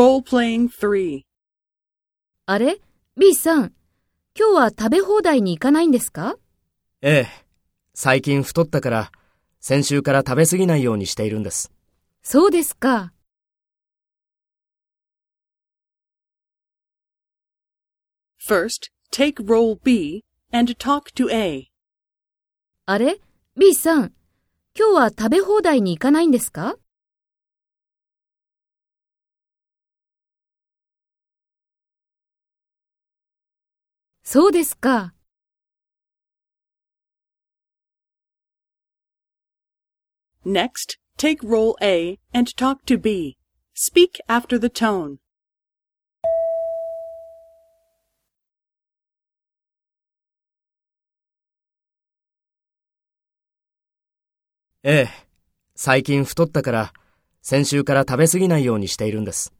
Role-playing 3. あれ ?B さん、今日は食べ放題に行かないんですか？ええ。最近太ったから、先週から食べ過ぎないようにしているんです。そうですか。First, take role B and talk to A. あれ ?B さん、今日は食べ放題に行かないんですか？そうですか。Next, take role A and talk to B. Speak after the tone. ええ。最近太ったから、先週から食べ過ぎないようにしているんです。